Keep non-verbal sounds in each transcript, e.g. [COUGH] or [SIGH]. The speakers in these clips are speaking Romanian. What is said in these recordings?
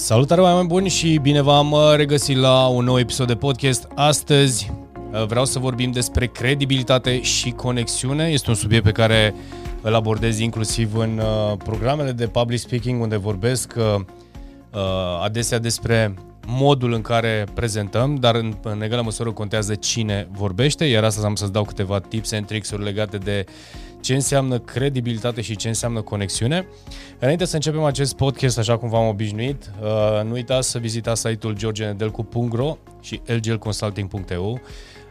Salutare mai buni și bine v-am uh, regăsit la un nou episod de podcast. Astăzi uh, vreau să vorbim despre credibilitate și conexiune. Este un subiect pe care îl abordez inclusiv în uh, programele de public speaking unde vorbesc adesea despre modul în care prezentăm, dar în, în egală măsură contează cine vorbește, iar astăzi am să-ți dau câteva tips and tricks-uri legate de ce înseamnă credibilitate și ce înseamnă conexiune. Înainte să începem acest podcast, așa cum v-am obișnuit, uh, nu uitați să vizitați site-ul georgenedelcu.ro și lglconsulting.eu.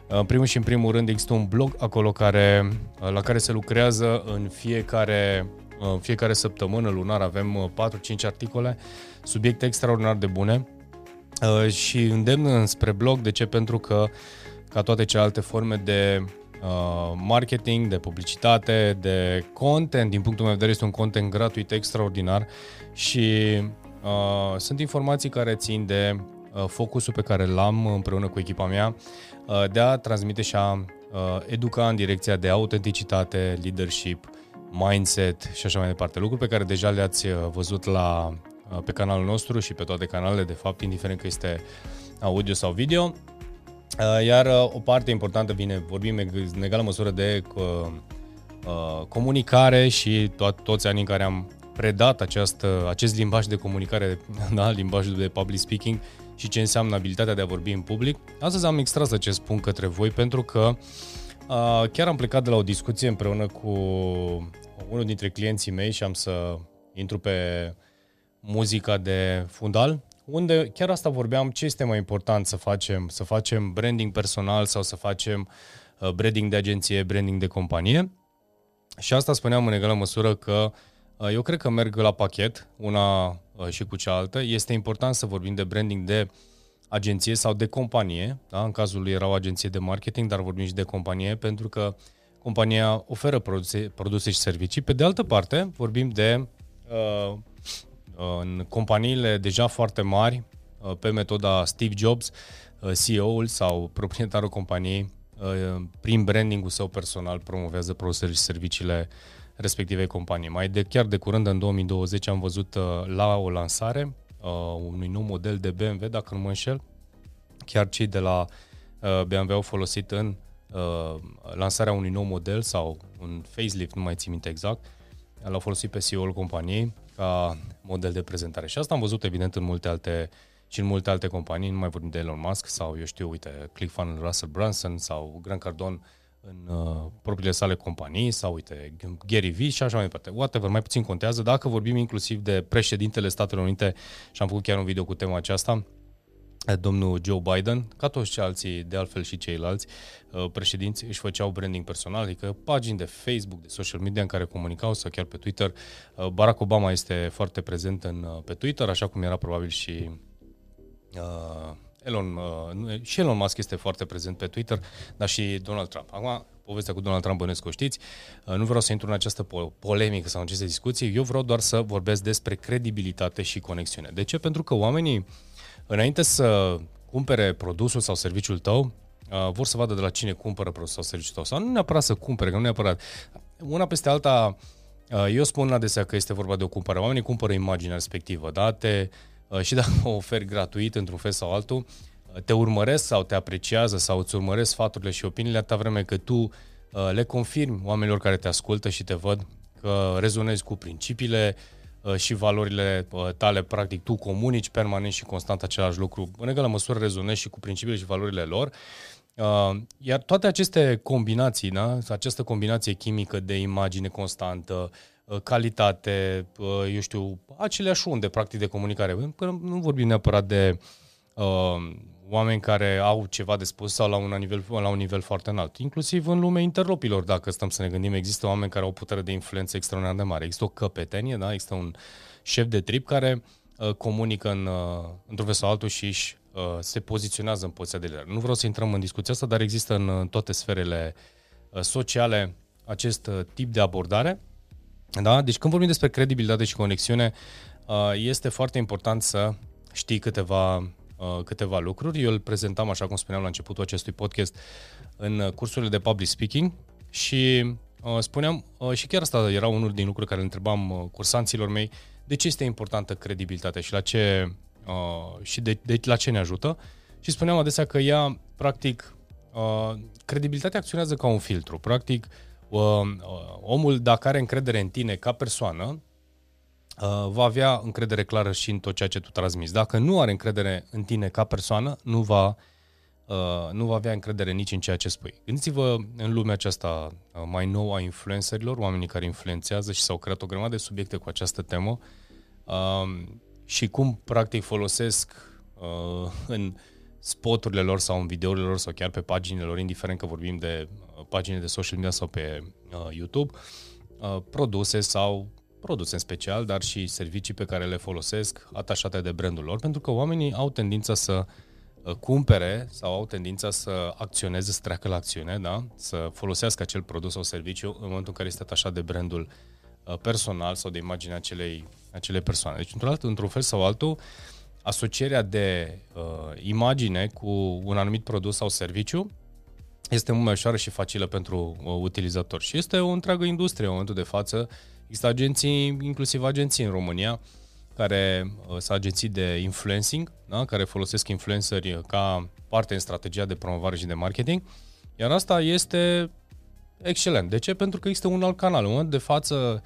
În primul și în primul rând există un blog acolo care, uh, la care se lucrează în fiecare, uh, în fiecare săptămână lunar. Avem 4-5 articole, subiecte extraordinar de bune și îndemn spre blog. De ce? Pentru că, ca toate celelalte forme de Uh, marketing, de publicitate, de content. Din punctul meu de vedere este un content gratuit extraordinar și uh, sunt informații care țin de uh, focusul pe care l-am împreună cu echipa mea uh, de a transmite și a uh, educa în direcția de autenticitate, leadership, mindset și așa mai departe. Lucruri pe care deja le-ați uh, văzut la, uh, pe canalul nostru și pe toate canalele, de fapt, indiferent că este audio sau video. Uh, iar uh, o parte importantă vine, vorbim în egală măsură de uh, comunicare și to- toți anii în care am predat această, acest limbaj de comunicare, [LAUGHS] da, limbajul de public speaking și ce înseamnă abilitatea de a vorbi în public. Astăzi am extras acest punct către voi pentru că uh, chiar am plecat de la o discuție împreună cu unul dintre clienții mei și am să intru pe muzica de fundal unde chiar asta vorbeam, ce este mai important să facem, să facem branding personal sau să facem uh, branding de agenție, branding de companie. Și asta spuneam în egală măsură că uh, eu cred că merg la pachet, una uh, și cu cealaltă. Este important să vorbim de branding de agenție sau de companie. Da? În cazul lui era o agenție de marketing, dar vorbim și de companie, pentru că compania oferă produse, produse și servicii. Pe de altă parte, vorbim de uh, în companiile deja foarte mari, uh, pe metoda Steve Jobs, uh, CEO-ul sau proprietarul companiei, uh, prin brandingul său personal, promovează produsele și serviciile respective companii. Mai de chiar de curând, în 2020, am văzut la o lansare unui nou model de BMW, dacă nu mă înșel, chiar cei de la BMW au folosit în lansarea unui nou model sau un facelift, nu mai țin minte exact, l-au folosit pe CEO-ul companiei ca model de prezentare. Și asta am văzut evident în multe alte și în multe alte companii, nu mai vorbim de Elon Musk sau, eu știu, uite, ClickFunnels, Russell Brunson sau Grant Cardone în uh, propriile sale companii sau, uite, Gary Vee și așa mai departe. Whatever, mai puțin contează. Dacă vorbim inclusiv de președintele Statelor Unite și am făcut chiar un video cu tema aceasta, domnul Joe Biden, ca toți ceilalți, de altfel și ceilalți uh, președinți, își făceau branding personal, adică pagini de Facebook, de social media în care comunicau sau chiar pe Twitter. Uh, Barack Obama este foarte prezent în, uh, pe Twitter, așa cum era probabil și uh, Elon, uh, și Elon Musk este foarte prezent pe Twitter, dar și Donald Trump. Acum, povestea cu Donald Trump bănesc o știți, uh, nu vreau să intru în această po- polemică sau în aceste discuții, eu vreau doar să vorbesc despre credibilitate și conexiune. De ce? Pentru că oamenii uh, înainte să cumpere produsul sau serviciul tău, uh, vor să vadă de la cine cumpără produsul sau serviciul tău. Sau nu neapărat să cumpere, că nu neapărat. Una peste alta, uh, eu spun adesea că este vorba de o cumpărare. Oamenii cumpără imaginea respectivă, da? Te, uh, și [LAUGHS] dacă o oferi gratuit într-un fel sau altul, te urmăresc sau te apreciază sau îți urmăresc sfaturile și opiniile atâta vreme că tu le confirmi oamenilor care te ascultă și te văd că rezonezi cu principiile, Uh, și valorile uh, tale, practic tu comunici permanent și constant același lucru, în egală măsură rezonezi și cu principiile și valorile lor. Uh, iar toate aceste combinații, da? această combinație chimică de imagine constantă, calitate, eu știu, aceleași unde, practic, de comunicare. Nu vorbim neapărat de oameni care au ceva de spus sau la un nivel, la un nivel foarte înalt. Inclusiv în lumea interlopilor, dacă stăm să ne gândim, există oameni care au putere de influență extraordinar de mare. Există o căpetenie, da? există un șef de trip care uh, comunică în, uh, într-un fel sau altul și își, uh, se poziționează în poziția de lider. Nu vreau să intrăm în discuția asta, dar există în uh, toate sferele uh, sociale acest uh, tip de abordare. Da? Deci când vorbim despre credibilitate și conexiune, uh, este foarte important să știi câteva Uh, câteva lucruri. Eu îl prezentam, așa cum spuneam la începutul acestui podcast, în cursurile de public speaking și uh, spuneam, uh, și chiar asta era unul din lucruri care le întrebam uh, cursanților mei, de ce este importantă credibilitatea și la ce uh, și de, de la ce ne ajută. Și spuneam adesea că ea, practic, uh, credibilitatea acționează ca un filtru. Practic, uh, uh, omul, dacă are încredere în tine ca persoană, uh, va avea încredere clară și în tot ceea ce tu transmiți. Dacă nu are încredere în tine ca persoană, nu va, uh, nu va avea încredere nici în ceea ce spui. Gândiți-vă în lumea aceasta uh, mai nouă a influencerilor, oamenii care influențează și s-au creat o grămadă de subiecte cu această temă uh, și cum practic folosesc uh, în spoturile lor sau în videourile lor sau chiar pe paginile lor, indiferent că vorbim de uh, pagini de social media sau pe uh, YouTube, uh, produse sau produse în special, dar și servicii pe care le folosesc atașate de brandul lor, pentru că oamenii au tendința să uh, cumpere sau au tendința să acționeze, să treacă la acțiune, da? să folosească acel produs sau serviciu în momentul în care este atașat de brandul uh, personal sau de imaginea acelei, acelei persoane. Deci, într-un, alt, într-un fel sau altul, uh, asocierea de uh, imagine cu un anumit produs sau serviciu este mult mai ușoară și facilă pentru uh, utilizator. Și este o întreagă industrie în momentul de față. Există agenții, inclusiv agenții în România, care uh, sunt agenții de influencing, da? care folosesc influenceri ca parte în strategia de promovare și de marketing. Iar asta este excelent. De ce? Pentru că există un alt canal. În momentul de față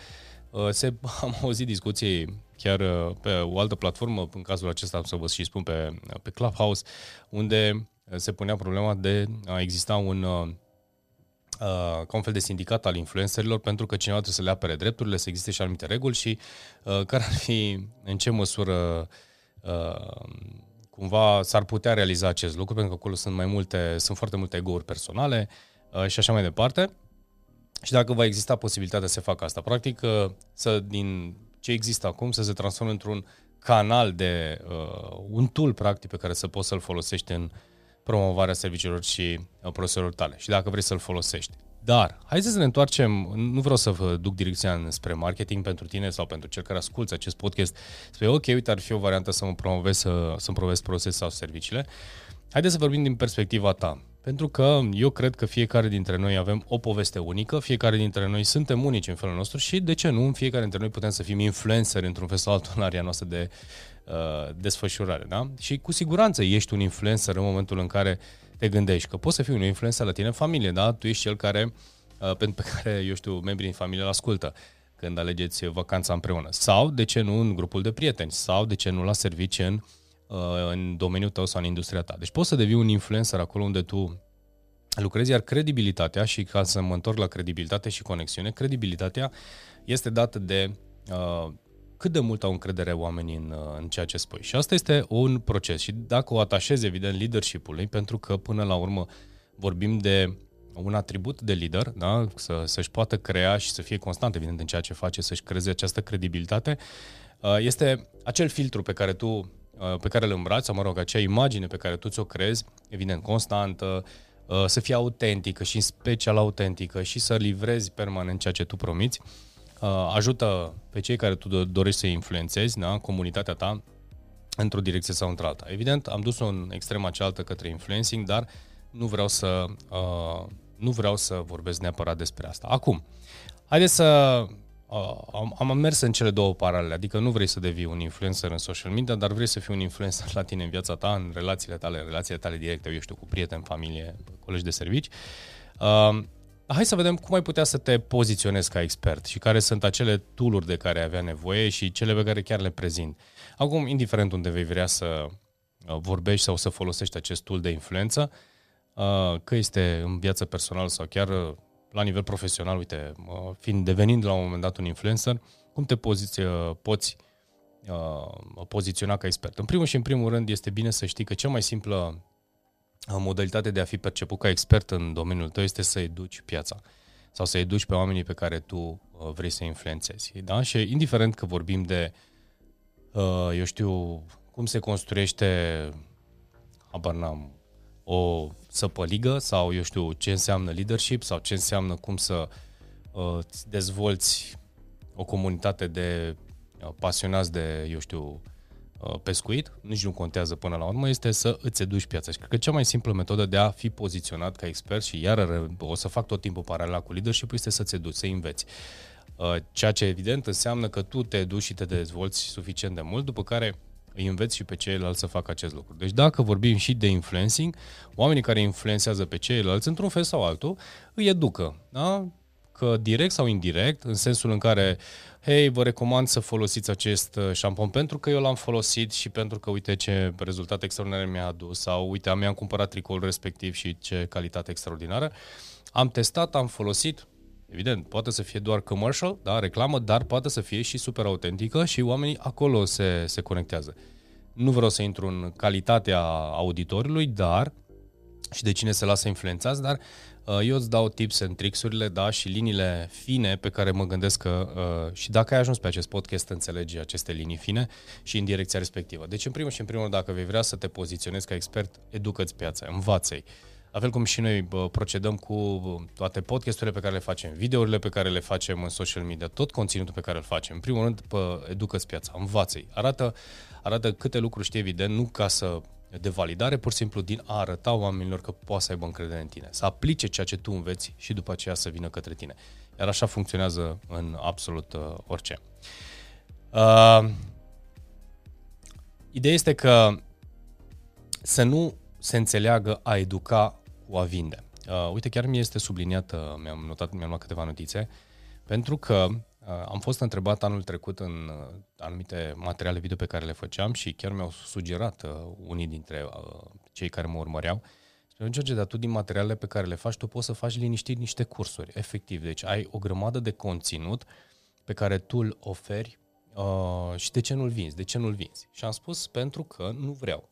uh, se, [LAUGHS] am auzit discuții chiar uh, pe o altă platformă, în cazul acesta am să vă și spun pe, pe Clubhouse, unde uh, se punea problema de a exista un uh, ca un fel de sindicat al influencerilor pentru că cineva trebuie să le apere drepturile, să existe și anumite reguli și uh, care ar fi, în ce măsură uh, cumva s-ar putea realiza acest lucru, pentru că acolo sunt mai multe, sunt foarte multe egouri personale uh, și așa mai departe. Și dacă va exista posibilitatea să se facă asta, practic uh, să din ce există acum să se transforme într-un canal de uh, un tool practic pe care să poți să-l folosești în promovarea serviciilor și uh, produselor tale și dacă vrei să-l folosești. Dar, hai să ne întoarcem, nu vreau să vă duc direcția spre marketing pentru tine sau pentru cel care ascultă acest podcast, spre ok, uite, ar fi o variantă să mă promovez, să, să-mi promovez produse sau serviciile. Haideți să vorbim din perspectiva ta. Pentru că eu cred că fiecare dintre noi avem o poveste unică, fiecare dintre noi suntem unici în felul nostru și, de ce nu, în fiecare dintre noi putem să fim influenceri într-un fel sau altul în area noastră de uh, desfășurare. Da? Și cu siguranță ești un influencer în momentul în care te gândești că poți să fii un influencer la tine în familie, da? Tu ești cel care, uh, pentru [LAUGHS] pe care, eu știu, membrii din familie îl ascultă când alegeți vacanța împreună. Sau, de ce nu, în grupul de prieteni. Sau, de ce nu, la servicii în Uh, în domeniul tău sau în industria ta. Deci poți să devii un influencer acolo unde tu lucrezi, iar credibilitatea, și ca să mă întorc la credibilitate și conexiune, credibilitatea este dată de uh, cât de mult au încredere oamenii în, uh, în ceea ce spui. Și asta este un proces. Și dacă o atașezi, evident, leadership-ului, pentru că până la urmă vorbim de un atribut de lider, da? să, să-și poată crea și să fie constant, evident, în ceea ce face, să-și creeze această credibilitate, uh, este acel filtru pe care tu Uh, pe care îl îmbraci, sau mă rog, acea imagine pe care tu ți-o crezi, evident, constantă, uh, să fie autentică și în special autentică și să livrezi permanent ceea ce tu promiți, uh, ajută pe cei care tu dorești să influențezi, da, comunitatea ta, într-o direcție sau într-alta. Evident, am dus-o în extrema cealaltă către influencing, dar nu vreau să, uh, nu vreau să vorbesc neapărat despre asta. Acum, haideți să am, am mers în cele două paralele, adică nu vrei să devii un influencer în social media, dar vrei să fii un influencer la tine în viața ta, în relațiile tale, în relațiile tale directe, eu știu, cu prieteni, familie, colegi de servici. Uh, hai să vedem cum ai putea să te poziționezi ca expert și care sunt acele tooluri de care ai avea nevoie și cele pe care chiar le prezint. Acum, indiferent unde vei vrea să uh, vorbești sau să folosești acest tool de influență, uh, că este în viața personală sau chiar uh, la nivel profesional, uite, fiind devenind la un moment dat un influencer, cum te poziție, poți uh, poziționa ca expert? În primul și în primul rând este bine să știi că cea mai simplă modalitate de a fi perceput ca expert în domeniul tău este să educi piața sau să educi pe oamenii pe care tu vrei să influențezi. Da? Și indiferent că vorbim de, eu știu, cum se construiește, habar n-am, o săpăligă sau, eu știu, ce înseamnă leadership sau ce înseamnă cum să uh, dezvolți o comunitate de uh, pasionați de, eu știu, uh, pescuit, nici nu contează până la urmă, este să îți educi piața. Și cred că cea mai simplă metodă de a fi poziționat ca expert și iar o să fac tot timpul paralela cu leadership este să-ți educi, să înveți. Uh, ceea ce evident înseamnă că tu te educi și te dezvolți suficient de mult, după care îi înveți și pe ceilalți să facă acest lucru. Deci dacă vorbim și de influencing, oamenii care influențează pe ceilalți, într-un fel sau altul, îi educă. Da? Că direct sau indirect, în sensul în care, hei, vă recomand să folosiți acest uh, șampon pentru că eu l-am folosit și pentru că uite ce rezultat extraordinar mi-a adus sau uite, mi-am cumpărat tricoul respectiv și ce calitate extraordinară. Am testat, am folosit, Evident, poate să fie doar commercial, da, reclamă, dar poate să fie și super autentică și oamenii acolo se, se conectează. Nu vreau să intru în calitatea auditorului, dar și de cine se lasă influențați, dar uh, eu îți dau tips and tricks-urile da, și liniile fine pe care mă gândesc că uh, și dacă ai ajuns pe acest podcast înțelegi aceste linii fine și în direcția respectivă. Deci în primul și în primul rând dacă vei vrea să te poziționezi ca expert, educă-ți piața, învață-i. La fel cum și noi bă, procedăm cu toate podcasturile pe care le facem, videourile pe care le facem în social media, tot conținutul pe care îl facem. În primul rând, pă, educă-ți piața, învață-i. Arată, arată câte lucruri știi evident, nu ca să de validare, pur și simplu din a arăta oamenilor că poate să aibă încredere în tine, să aplice ceea ce tu înveți și după aceea să vină către tine. Iar așa funcționează în absolut uh, orice. Uh, ideea este că să nu se înțeleagă a educa cu a vinde. Uh, uite, chiar mi este subliniată, mi-am notat, mi-am luat câteva notițe, pentru că uh, am fost întrebat anul trecut în uh, anumite materiale video pe care le făceam și chiar mi-au sugerat uh, unii dintre uh, cei care mă urmăreau, Spune, George, dar tu din materialele pe care le faci, tu poți să faci liniștit niște cursuri, efectiv. Deci ai o grămadă de conținut pe care tu îl oferi uh, și de ce nu-l vinzi, de ce nu-l vinzi. Și am spus pentru că nu vreau.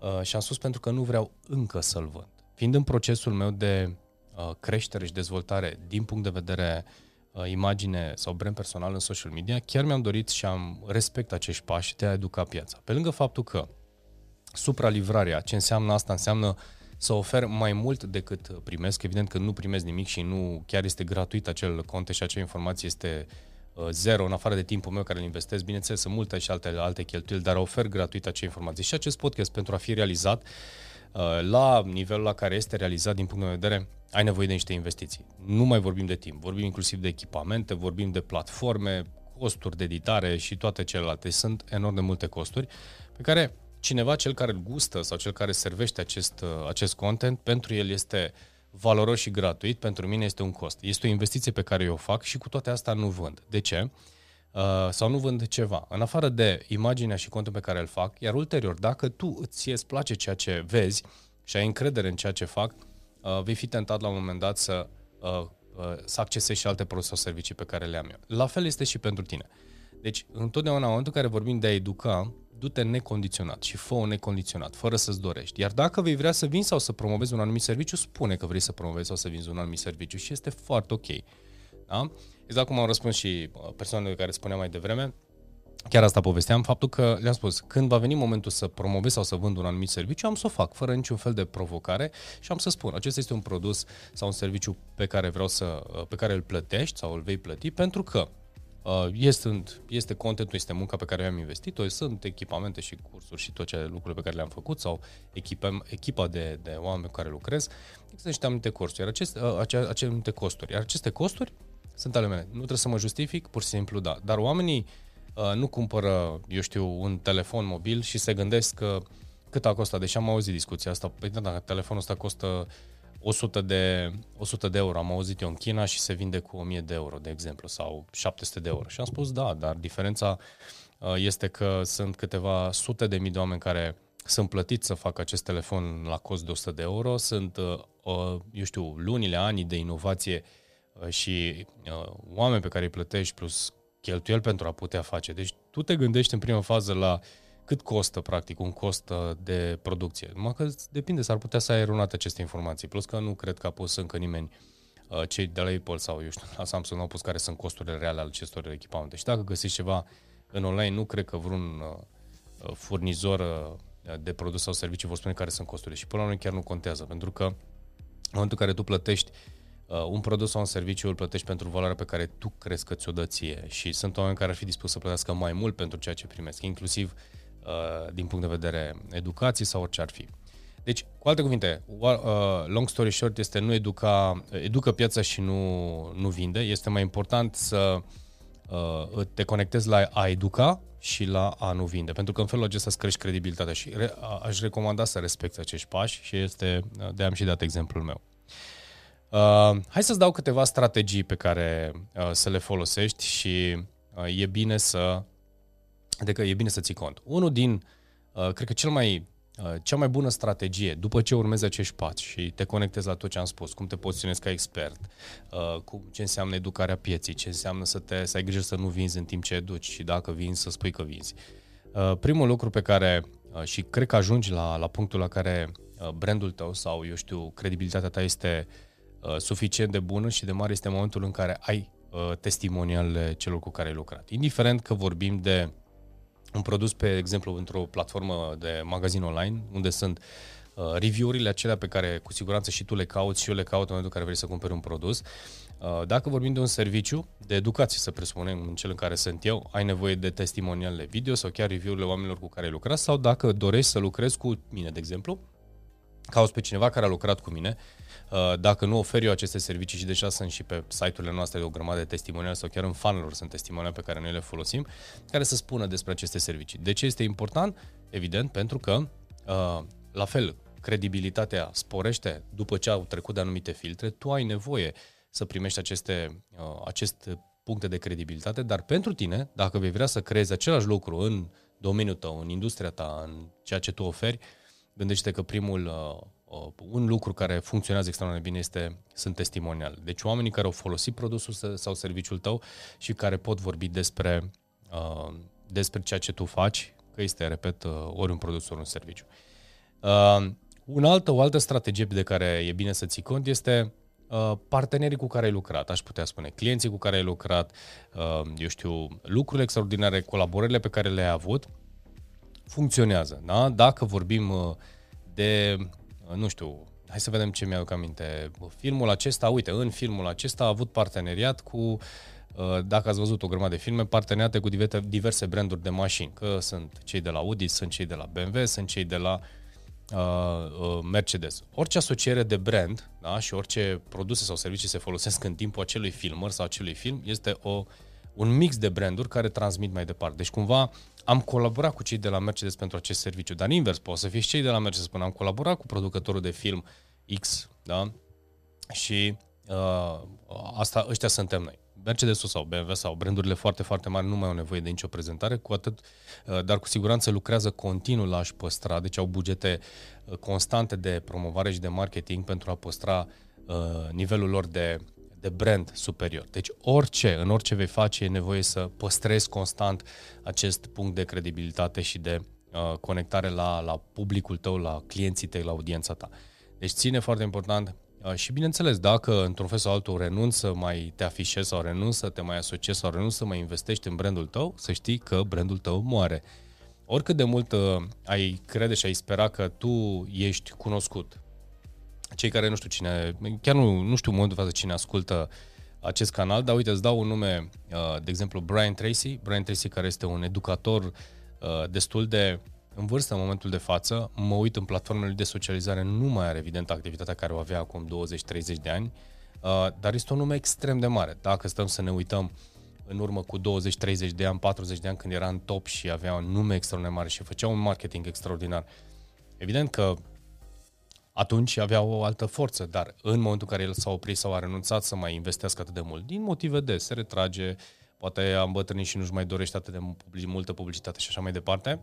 Uh, și am spus pentru că nu vreau încă să-l vând fiind în procesul meu de uh, creștere și dezvoltare din punct de vedere uh, imagine sau brand personal în social media, chiar mi-am dorit și am respect acești pași de a educa piața. Pe lângă faptul că supralivrarea, ce înseamnă asta? Înseamnă să ofer mai mult decât primesc. Evident că nu primesc nimic și nu chiar este gratuit acel conte și acea informație este uh, zero în afară de timpul meu care îl investesc. Bineînțeles, sunt multe și alte, alte cheltuieli, dar ofer gratuit acea informație. Și acest podcast pentru a fi realizat Uh, la nivelul la care este realizat din punct de vedere, ai nevoie de niște investiții. Nu mai vorbim de timp, vorbim inclusiv de echipamente, vorbim de platforme, costuri de editare și toate celelalte. Sunt enorm de multe costuri pe care cineva, cel care îl gustă sau cel care servește acest, uh, acest content, pentru el este valoros și gratuit, pentru mine este un cost. Este o investiție pe care eu o fac și cu toate astea nu vând. De ce? Uh, sau nu vând ceva. În afară de imaginea și contul pe care îl fac, iar ulterior, dacă tu îți îți place ceea ce vezi și ai încredere în ceea ce fac, uh, vei fi tentat la un moment dat să, uh, să accesezi și alte produse sau servicii pe care le am eu. La fel este și pentru tine. Deci, întotdeauna, în momentul în care vorbim de a educa, du-te necondiționat și fă necondiționat, fără să-ți dorești. Iar dacă vei vrea să vinzi sau să promovezi un anumit serviciu, spune că vrei să promovezi sau să vinzi un anumit serviciu și este foarte ok. Da? Exact cum am răspuns și uh, persoanele care spuneam mai devreme, chiar asta povesteam, faptul că le-am spus, când va veni momentul să promovez sau să vând un anumit serviciu, am să o fac fără niciun fel de provocare și am să spun, acesta este un produs sau un serviciu pe care vreau să, uh, pe care îl plătești sau îl vei plăti pentru că Uh, este, este contentul, este munca pe care am investit-o, sunt echipamente și cursuri și tot ce lucruri pe care le-am făcut sau echipăm, echipa de, de oameni cu care lucrez. Există niște anumite costuri, iar aceste, uh, aceste, aceste costuri. Iar aceste costuri sunt ale mele. Nu trebuie să mă justific, pur și simplu da. Dar oamenii uh, nu cumpără, eu știu, un telefon mobil și se gândesc că cât a costat. Deși am auzit discuția asta, păi da, dacă telefonul ăsta costă 100 de, 100 de euro, am auzit eu în China și se vinde cu 1000 de euro, de exemplu, sau 700 de euro. Și am spus da, dar diferența uh, este că sunt câteva sute de mii de oameni care sunt plătiți să facă acest telefon la cost de 100 de euro, sunt, uh, uh, eu știu, lunile, anii de inovație Uh, și uh, oameni pe care îi plătești plus cheltuieli pentru a putea face. Deci tu te gândești în prima fază la cât costă practic un cost uh, de producție. Numai că depinde, s-ar putea să ai eronat aceste informații. Plus că nu cred că a pus încă nimeni cei de la Apple sau eu știu, [LAUGHS] la Samsung nu au pus care sunt costurile reale ale acestor echipamente. Și dacă găsiți ceva în online, nu cred că vreun furnizor de produs sau servicii vă spune care sunt costurile. Și până la urmă chiar nu contează, pentru că în momentul în care tu plătești uh, un produs sau un serviciu îl plătești pentru valoarea pe care tu crezi că ți-o dă ție și sunt oameni care ar fi dispuși să plătească mai mult pentru ceea ce primesc, inclusiv uh, din punct de vedere educației sau orice ar fi. Deci, cu alte cuvinte, uh, long story short este nu educa, educă piața și nu, nu vinde. Este mai important să uh, te conectezi la a educa și la a nu vinde. Pentru că în felul acesta îți crești credibilitatea și re, aș recomanda să respecti acești pași și este, de am și dat exemplul meu. Uh, hai să-ți dau câteva strategii pe care uh, să le folosești și uh, e bine să adică e bine să ții cont. Unul din, uh, cred că cel mai Uh, cea mai bună strategie, după ce urmezi acești pași și te conectezi la tot ce am spus, cum te poziționezi ca expert, uh, cum, ce înseamnă educarea pieții, ce înseamnă să, te, să ai grijă să nu vinzi în timp ce educi și dacă vinzi să spui că vinzi. Uh, primul lucru pe care, și cred că ajungi la, la punctul la care brandul tău sau, eu știu, credibilitatea ta este suficient de bună și de mare este momentul în care ai testimonialele celor cu care ai lucrat. Indiferent că vorbim de un produs, pe exemplu, într-o platformă de magazin online, unde sunt uh, review-urile acelea pe care cu siguranță și tu le cauți și eu le caut în momentul în care vrei să cumperi un produs. Uh, dacă vorbim de un serviciu de educație, să presupunem în cel în care sunt eu, ai nevoie de testimonialele video sau chiar review-urile oamenilor cu care lucrați sau dacă dorești să lucrezi cu mine, de exemplu, cauți pe cineva care a lucrat cu mine, uh, dacă nu ofer eu aceste servicii și deja sunt și pe site-urile noastre de o grămadă de testimoniale sau chiar în funnel sunt testimoniale pe care noi le folosim, care să spună despre aceste servicii. De ce este important? Evident, pentru că, uh, la fel, credibilitatea sporește după ce au trecut de anumite filtre, tu ai nevoie să primești aceste, uh, aceste puncte de credibilitate, dar pentru tine, dacă vei vrea să creezi același lucru în domeniul tău, în industria ta, în ceea ce tu oferi, uh, gândește că primul, uh, uh, un lucru care funcționează extraordinar de bine este, sunt testimoniale. Deci oamenii care au folosit produsul sau serviciul tău și care pot vorbi despre, uh, despre ceea ce tu faci, că este, repet, uh, ori un produs, ori un serviciu. Uh, un altă, o altă strategie de care e bine să ții cont este uh, partenerii cu care ai lucrat, aș putea spune, clienții cu care ai lucrat, uh, eu știu, lucrurile extraordinare, colaborările pe care le-ai avut funcționează. Da? Dacă vorbim uh, de, uh, nu știu, hai să vedem ce mi-aduc aminte. Filmul acesta, uite, în filmul acesta a avut parteneriat cu, uh, dacă ați văzut o grămadă de filme, parteneriate cu diverse branduri de mașini, că sunt cei de la Audi, sunt cei de la BMW, sunt cei de la uh, Mercedes. Orice asociere de brand da, și orice produse sau servicii se folosesc în timpul acelui filmăr sau acelui film este o, un mix de branduri care transmit mai departe. Deci cumva am colaborat cu cei de la Mercedes pentru acest serviciu, dar invers, poate să fie și cei de la Mercedes, spun, am colaborat cu producătorul de film X, da? Și uh, asta, ăștia suntem noi. mercedes sau BMW sau brandurile foarte, foarte mari nu mai au nevoie de nicio prezentare, cu atât, uh, dar cu siguranță lucrează continuu la a-și păstra, deci au bugete uh, constante de promovare și de marketing pentru a păstra uh, nivelul lor de de brand superior. Deci orice, în orice vei face, e nevoie să păstrezi constant acest punct de credibilitate și de uh, conectare la, la publicul tău, la clienții tăi, la audiența ta. Deci ține foarte important uh, și bineînțeles, dacă într-un fel sau altul renunți să mai te afișezi sau renunți să te mai asociezi sau renunți să mai investești în brandul tău, să știi că brandul tău moare. Oricât de mult uh, ai crede și ai spera că tu ești cunoscut, cei care nu știu cine, chiar nu, nu știu în momentul de față cine ascultă acest canal, dar uite, îți dau un nume, uh, de exemplu, Brian Tracy, Brian Tracy care este un educator uh, destul de în vârstă în momentul de față, mă uit în platformele de socializare, nu mai are evident activitatea care o avea acum 20-30 de ani, uh, dar este un nume extrem de mare. Dacă stăm să ne uităm în urmă cu 20-30 de ani, 40 de ani, când era în top și avea un nume extraordinar mare și făcea un marketing extraordinar, evident că atunci avea o altă forță, dar în momentul în care el s-a oprit sau a renunțat să mai investească atât de mult, din motive de se retrage, poate a îmbătrânit și nu-și mai dorește atât de multă publicitate și așa mai departe,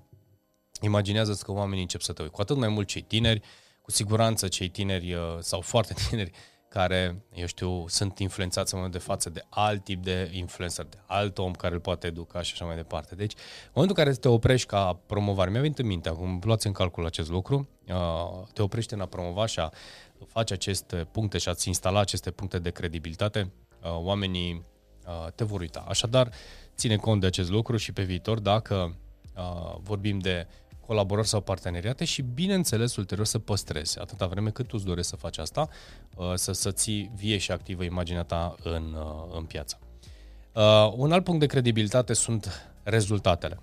imaginează-ți că oamenii încep să te uite. Cu atât mai mult cei tineri, cu siguranță cei tineri uh, sau foarte [LAUGHS] tineri care, eu știu, sunt influențați în momentul de față de alt tip de influencer, de alt om care îl poate educa și așa mai departe. Deci, în momentul în care te oprești ca promovare, mi-a venit în minte, acum luați în calcul acest lucru, uh, te oprești în a promova și a face aceste puncte și a-ți instala aceste puncte de credibilitate, uh, oamenii uh, te vor uita. Așadar, ține cont de acest lucru și pe viitor, dacă vorbim de colaborări sau parteneriate și, bineînțeles, ulterior să păstrezi, atâta vreme cât tu îți dorești să faci asta, uh, să, să ții vie și activă imaginea ta în, uh, în piață. Uh, un alt punct de credibilitate sunt rezultatele.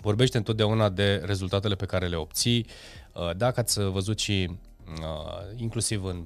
Vorbește întotdeauna de rezultatele pe care le obții. Dacă ați văzut și inclusiv în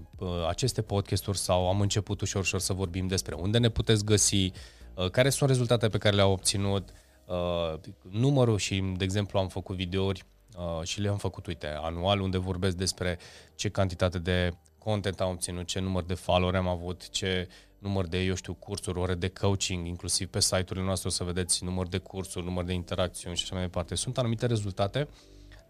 aceste podcasturi sau am început ușor, ușor să vorbim despre unde ne puteți găsi, uh, care sunt rezultate pe care le-au obținut, uh, numărul și, de exemplu, am făcut videouri uh, și le-am făcut, uite, anual, unde vorbesc despre ce cantitate de content am obținut, ce număr de follower am avut, ce număr de, eu știu, cursuri, ore de coaching, inclusiv pe site-urile noastre o să vedeți număr de cursuri, număr de interacțiuni și așa mai departe. Sunt anumite rezultate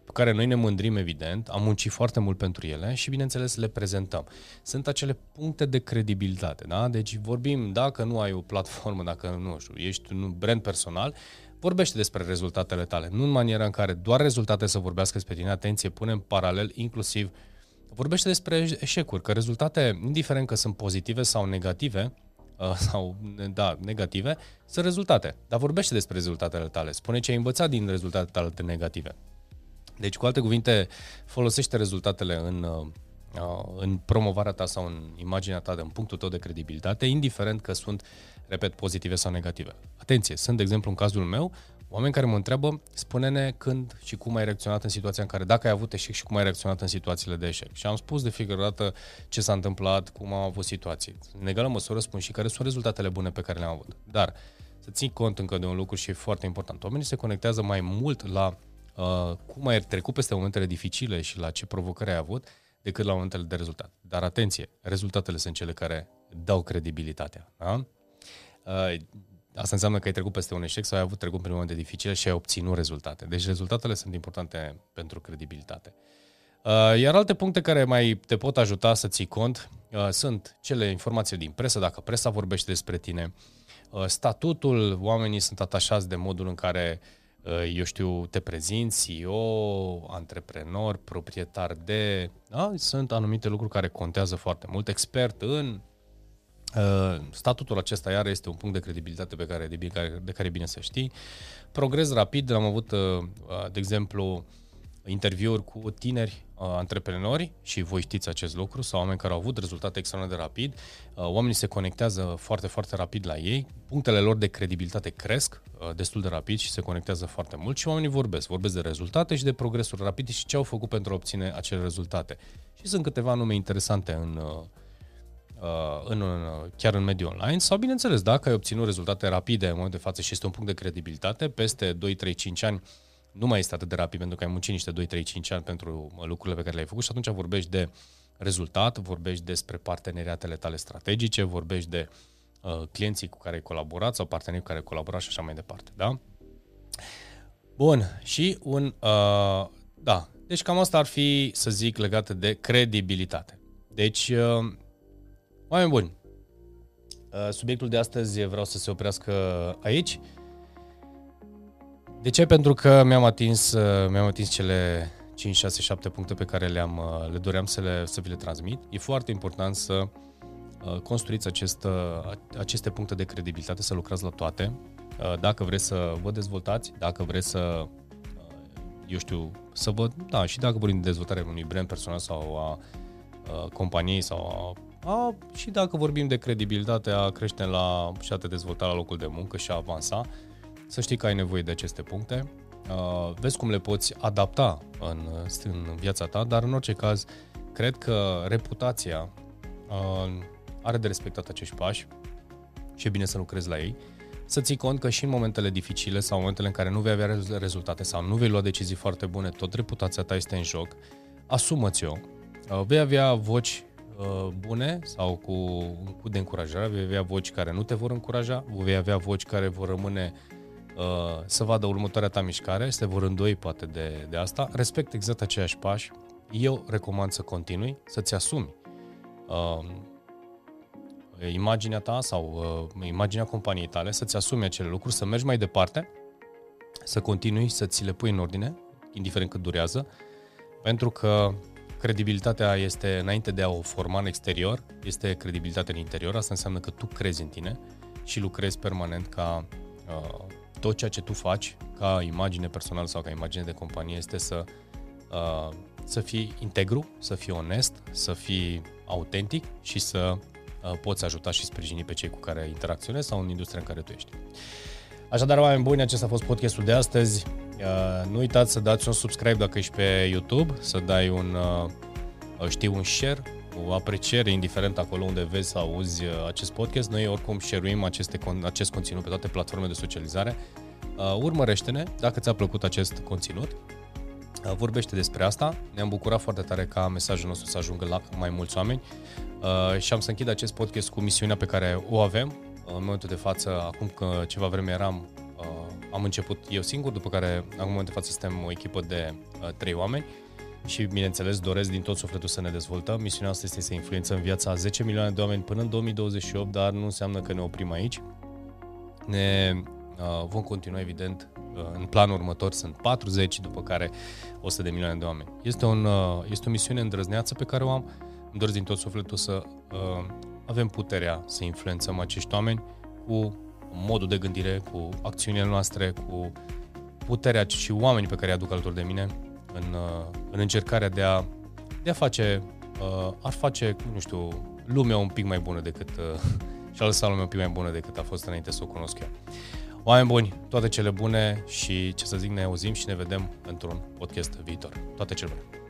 pe care noi ne mândrim, evident, am muncit foarte mult pentru ele și, bineînțeles, le prezentăm. Sunt acele puncte de credibilitate, da? Deci vorbim, dacă nu ai o platformă, dacă nu știu, ești un brand personal, vorbește despre rezultatele tale, nu în maniera în care doar rezultate să vorbească despre tine, atenție, punem paralel inclusiv vorbește despre eșecuri, că rezultate, indiferent că sunt pozitive sau negative, [LAUGHS] uh, sau, da, negative, sunt rezultate. Dar vorbește despre rezultatele tale. Spune ce ai învățat din rezultatele tale negative. Deci, cu alte cuvinte, folosește rezultatele în, uh, în promovarea ta sau în imaginea ta, în punctul tău de credibilitate, indiferent că sunt, repet, pozitive sau negative. Atenție, sunt, de exemplu, în cazul meu, oameni care mă întreabă, spune-ne când și cum ai reacționat în situația în care, dacă ai avut eșec și cum ai reacționat în situațiile de eșec. Și am spus de fiecare dată ce s-a întâmplat, cum am avut situații. În egală măsură spun și care sunt rezultatele bune pe care le-am avut. Dar să ții cont încă de un lucru și e foarte important. Oamenii se conectează mai mult la uh, cum ai trecut peste momentele dificile și la ce provocări ai avut, decât la momentele de rezultat. Dar atenție, rezultatele sunt cele care dau credibilitatea. Da? Uh, asta înseamnă că ai trecut peste un eșec sau ai avut trecut prin momente dificile și ai obținut rezultate. Deci rezultatele sunt importante pentru credibilitate. Uh, iar alte puncte care mai te pot ajuta să ții cont uh, sunt cele informații din presă, dacă presa vorbește despre tine, statutul, oamenii sunt atașați de modul în care uh, Uh, eu știu, te prezinți, CEO, antreprenor, proprietar de... Da? Sunt anumite lucruri care contează foarte mult. Expert în... Uh, statutul acesta iar este un punct de credibilitate pe care, de, bine, de care e bine să știi. Progres rapid, am avut, uh, de exemplu, interviuri cu tineri uh, antreprenori și voi știți acest lucru, sau oameni care au avut rezultate extraordinar de rapid, uh, oamenii se conectează foarte, foarte rapid la ei, punctele lor de credibilitate cresc uh, destul de rapid și se conectează foarte mult și oamenii vorbesc, vorbesc de rezultate și de progresuri rapide și ce au făcut pentru a obține acele rezultate. Și sunt câteva nume interesante în, uh, în, în, chiar în mediul online. Sau, bineînțeles, dacă ai obținut rezultate rapide în momentul de față și este un punct de credibilitate, peste 2, 3, 5 ani nu mai este atât de rapid pentru că ai muncit niște 2, 3, 5 ani pentru lucrurile pe care le-ai făcut și atunci vorbești de rezultat, vorbești despre parteneriatele tale strategice, vorbești de uh, clienții cu care ai colaborat sau partenerii cu care ai colaborat și așa mai departe, da? Bun, și un, uh, da, deci cam asta ar fi, să zic, legat de credibilitate. Deci, uh, oameni buni, uh, subiectul de astăzi vreau să se oprească aici. De ce? Pentru că mi-am atins, uh, mi-am atins cele 5, 6, 7 puncte pe care le-am, uh, le doream să, le, să vi le transmit. E foarte important să uh, construiți acest, aceste puncte de credibilitate, să lucrați la toate. Dacă vreți să vă dezvoltați, dacă vreți să, eu știu, să vă, da, și dacă vorbim de dezvoltarea unui brand personal sau a, a companiei sau a, a, și dacă vorbim de credibilitate, a crește la și a te dezvolta la locul de muncă și a avansa, să știi că ai nevoie de aceste puncte, uh, vezi cum le poți adapta în, în viața ta, dar în orice caz, cred că reputația uh, are de respectat acești pași și e bine să lucrezi la ei, să ții cont că și în momentele dificile sau în momentele în care nu vei avea rezultate sau nu vei lua decizii foarte bune, tot reputația ta este în joc, asumă-ți-o. Uh, vei avea voci bune sau cu, cu de încurajare, vei avea voci care nu te vor încuraja, vei avea voci care vor rămâne Uh, să vadă următoarea ta mișcare, se vor îndoi poate de, de asta, respect exact aceiași pași, eu recomand să continui, să-ți asumi uh, imaginea ta sau uh, imaginea companiei tale, să-ți asumi acele lucruri, să mergi mai departe, să continui să ți le pui în ordine, indiferent cât durează, pentru că credibilitatea este, înainte de a o forma în exterior, este credibilitatea în interior, asta înseamnă că tu crezi în tine și lucrezi permanent ca uh, tot ceea ce tu faci ca imagine personală sau ca imagine de companie este să, uh, să fii integru, să fii onest, să fii autentic și să uh, poți ajuta și sprijini pe cei cu care interacționezi sau în industria în care tu ești. Așadar, oameni buni, acesta a fost podcastul de astăzi. Uh, nu uitați să dați un subscribe dacă ești pe YouTube, să dai un, uh, știu, un share o apreciere, indiferent acolo unde vezi sau auzi uh, acest podcast. Noi oricum share aceste, acest conținut pe toate platformele de socializare. Uh, urmărește-ne dacă ți-a plăcut acest conținut. Uh, vorbește despre asta. Ne-am bucurat foarte tare ca mesajul nostru să ajungă la mai mulți oameni uh, și am să închid acest podcast cu misiunea pe care o avem. Uh, în momentul de față, acum că ceva vreme eram, uh, am început eu singur, după care, în momentul de față, suntem o echipă de uh, trei oameni și, bineînțeles, doresc din tot sufletul să ne dezvoltăm. Misiunea asta este să influențăm viața a 10 milioane de oameni până în 2028, dar nu înseamnă că ne oprim aici. Ne uh, vom continua, evident, uh, în planul următor sunt 40, după care 100 de milioane de oameni. Este, un, uh, este o misiune îndrăzneață pe care o am. Îmi doresc din tot sufletul să uh, avem puterea să influențăm acești oameni cu modul de gândire, cu acțiunile noastre, cu puterea și oamenii pe care îi aduc alături de mine în, uh, în încercarea de a, de a face, uh, ar face, nu știu, lumea un pic mai bună decât, uh, și a lăsat lumea un pic mai bună decât a fost înainte să o cunosc eu. Oameni buni, toate cele bune și ce să zic, ne auzim și ne vedem într-un podcast viitor. Toate cele bune!